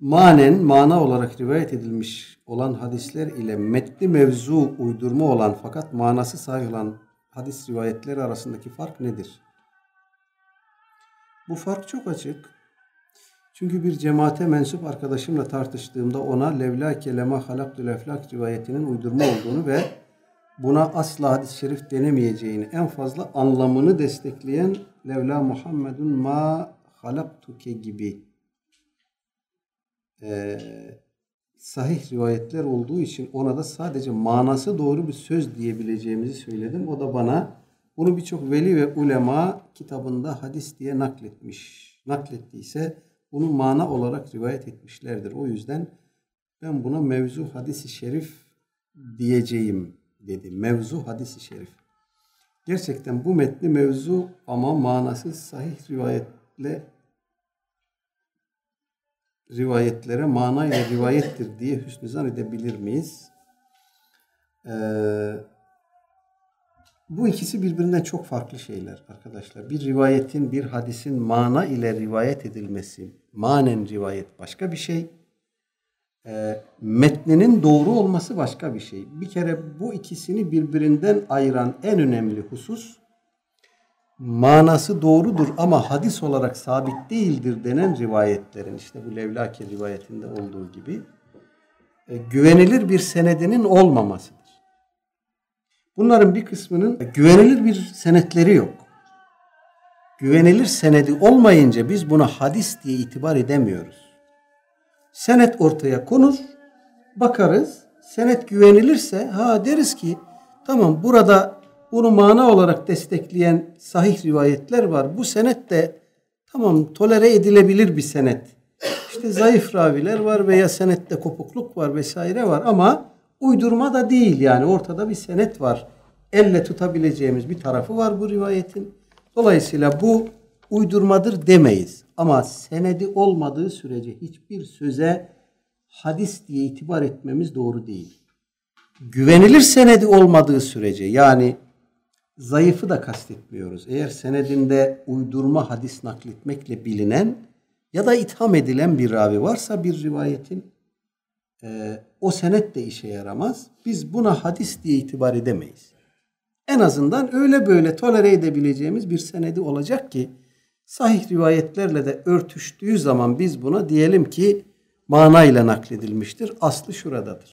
manen mana olarak rivayet edilmiş olan hadisler ile metni mevzu uydurma olan fakat manası sahih olan hadis rivayetleri arasındaki fark nedir? Bu fark çok açık. Çünkü bir cemaate mensup arkadaşımla tartıştığımda ona levla kelema halaktul eflak rivayetinin uydurma olduğunu ve buna asla hadis-i şerif denemeyeceğini en fazla anlamını destekleyen levla Muhammedun ma halaktuke gibi e, sahih rivayetler olduğu için ona da sadece manası doğru bir söz diyebileceğimizi söyledim. O da bana bunu birçok veli ve ulema kitabında hadis diye nakletmiş. Naklettiyse bunu mana olarak rivayet etmişlerdir. O yüzden ben buna mevzu hadisi şerif diyeceğim dedi. Mevzu hadisi şerif. Gerçekten bu metni mevzu ama manası sahih rivayetle rivayetlere manayla rivayettir diye hüsnü zan edebilir miyiz? Ee, bu ikisi birbirinden çok farklı şeyler arkadaşlar. Bir rivayetin, bir hadisin mana ile rivayet edilmesi, manen rivayet başka bir şey. E, metninin doğru olması başka bir şey. Bir kere bu ikisini birbirinden ayıran en önemli husus manası doğrudur ama hadis olarak sabit değildir denen rivayetlerin işte bu Levlaki rivayetinde olduğu gibi e, güvenilir bir senedinin olmamasıdır. Bunların bir kısmının güvenilir bir senetleri yok. Güvenilir senedi olmayınca biz buna hadis diye itibar edemiyoruz. Senet ortaya konur, bakarız, senet güvenilirse ha deriz ki tamam burada bunu mana olarak destekleyen sahih rivayetler var. Bu senet de tamam tolere edilebilir bir senet. İşte zayıf raviler var veya senette kopukluk var vesaire var ama uydurma da değil yani ortada bir senet var. Elle tutabileceğimiz bir tarafı var bu rivayetin. Dolayısıyla bu uydurmadır demeyiz. Ama senedi olmadığı sürece hiçbir söze hadis diye itibar etmemiz doğru değil. Güvenilir senedi olmadığı sürece yani zayıfı da kastetmiyoruz. Eğer senedinde uydurma hadis nakletmekle bilinen ya da itham edilen bir ravi varsa bir rivayetin e, o senet de işe yaramaz. Biz buna hadis diye itibar edemeyiz. En azından öyle böyle tolere edebileceğimiz bir senedi olacak ki sahih rivayetlerle de örtüştüğü zaman biz buna diyelim ki manayla nakledilmiştir. Aslı şuradadır.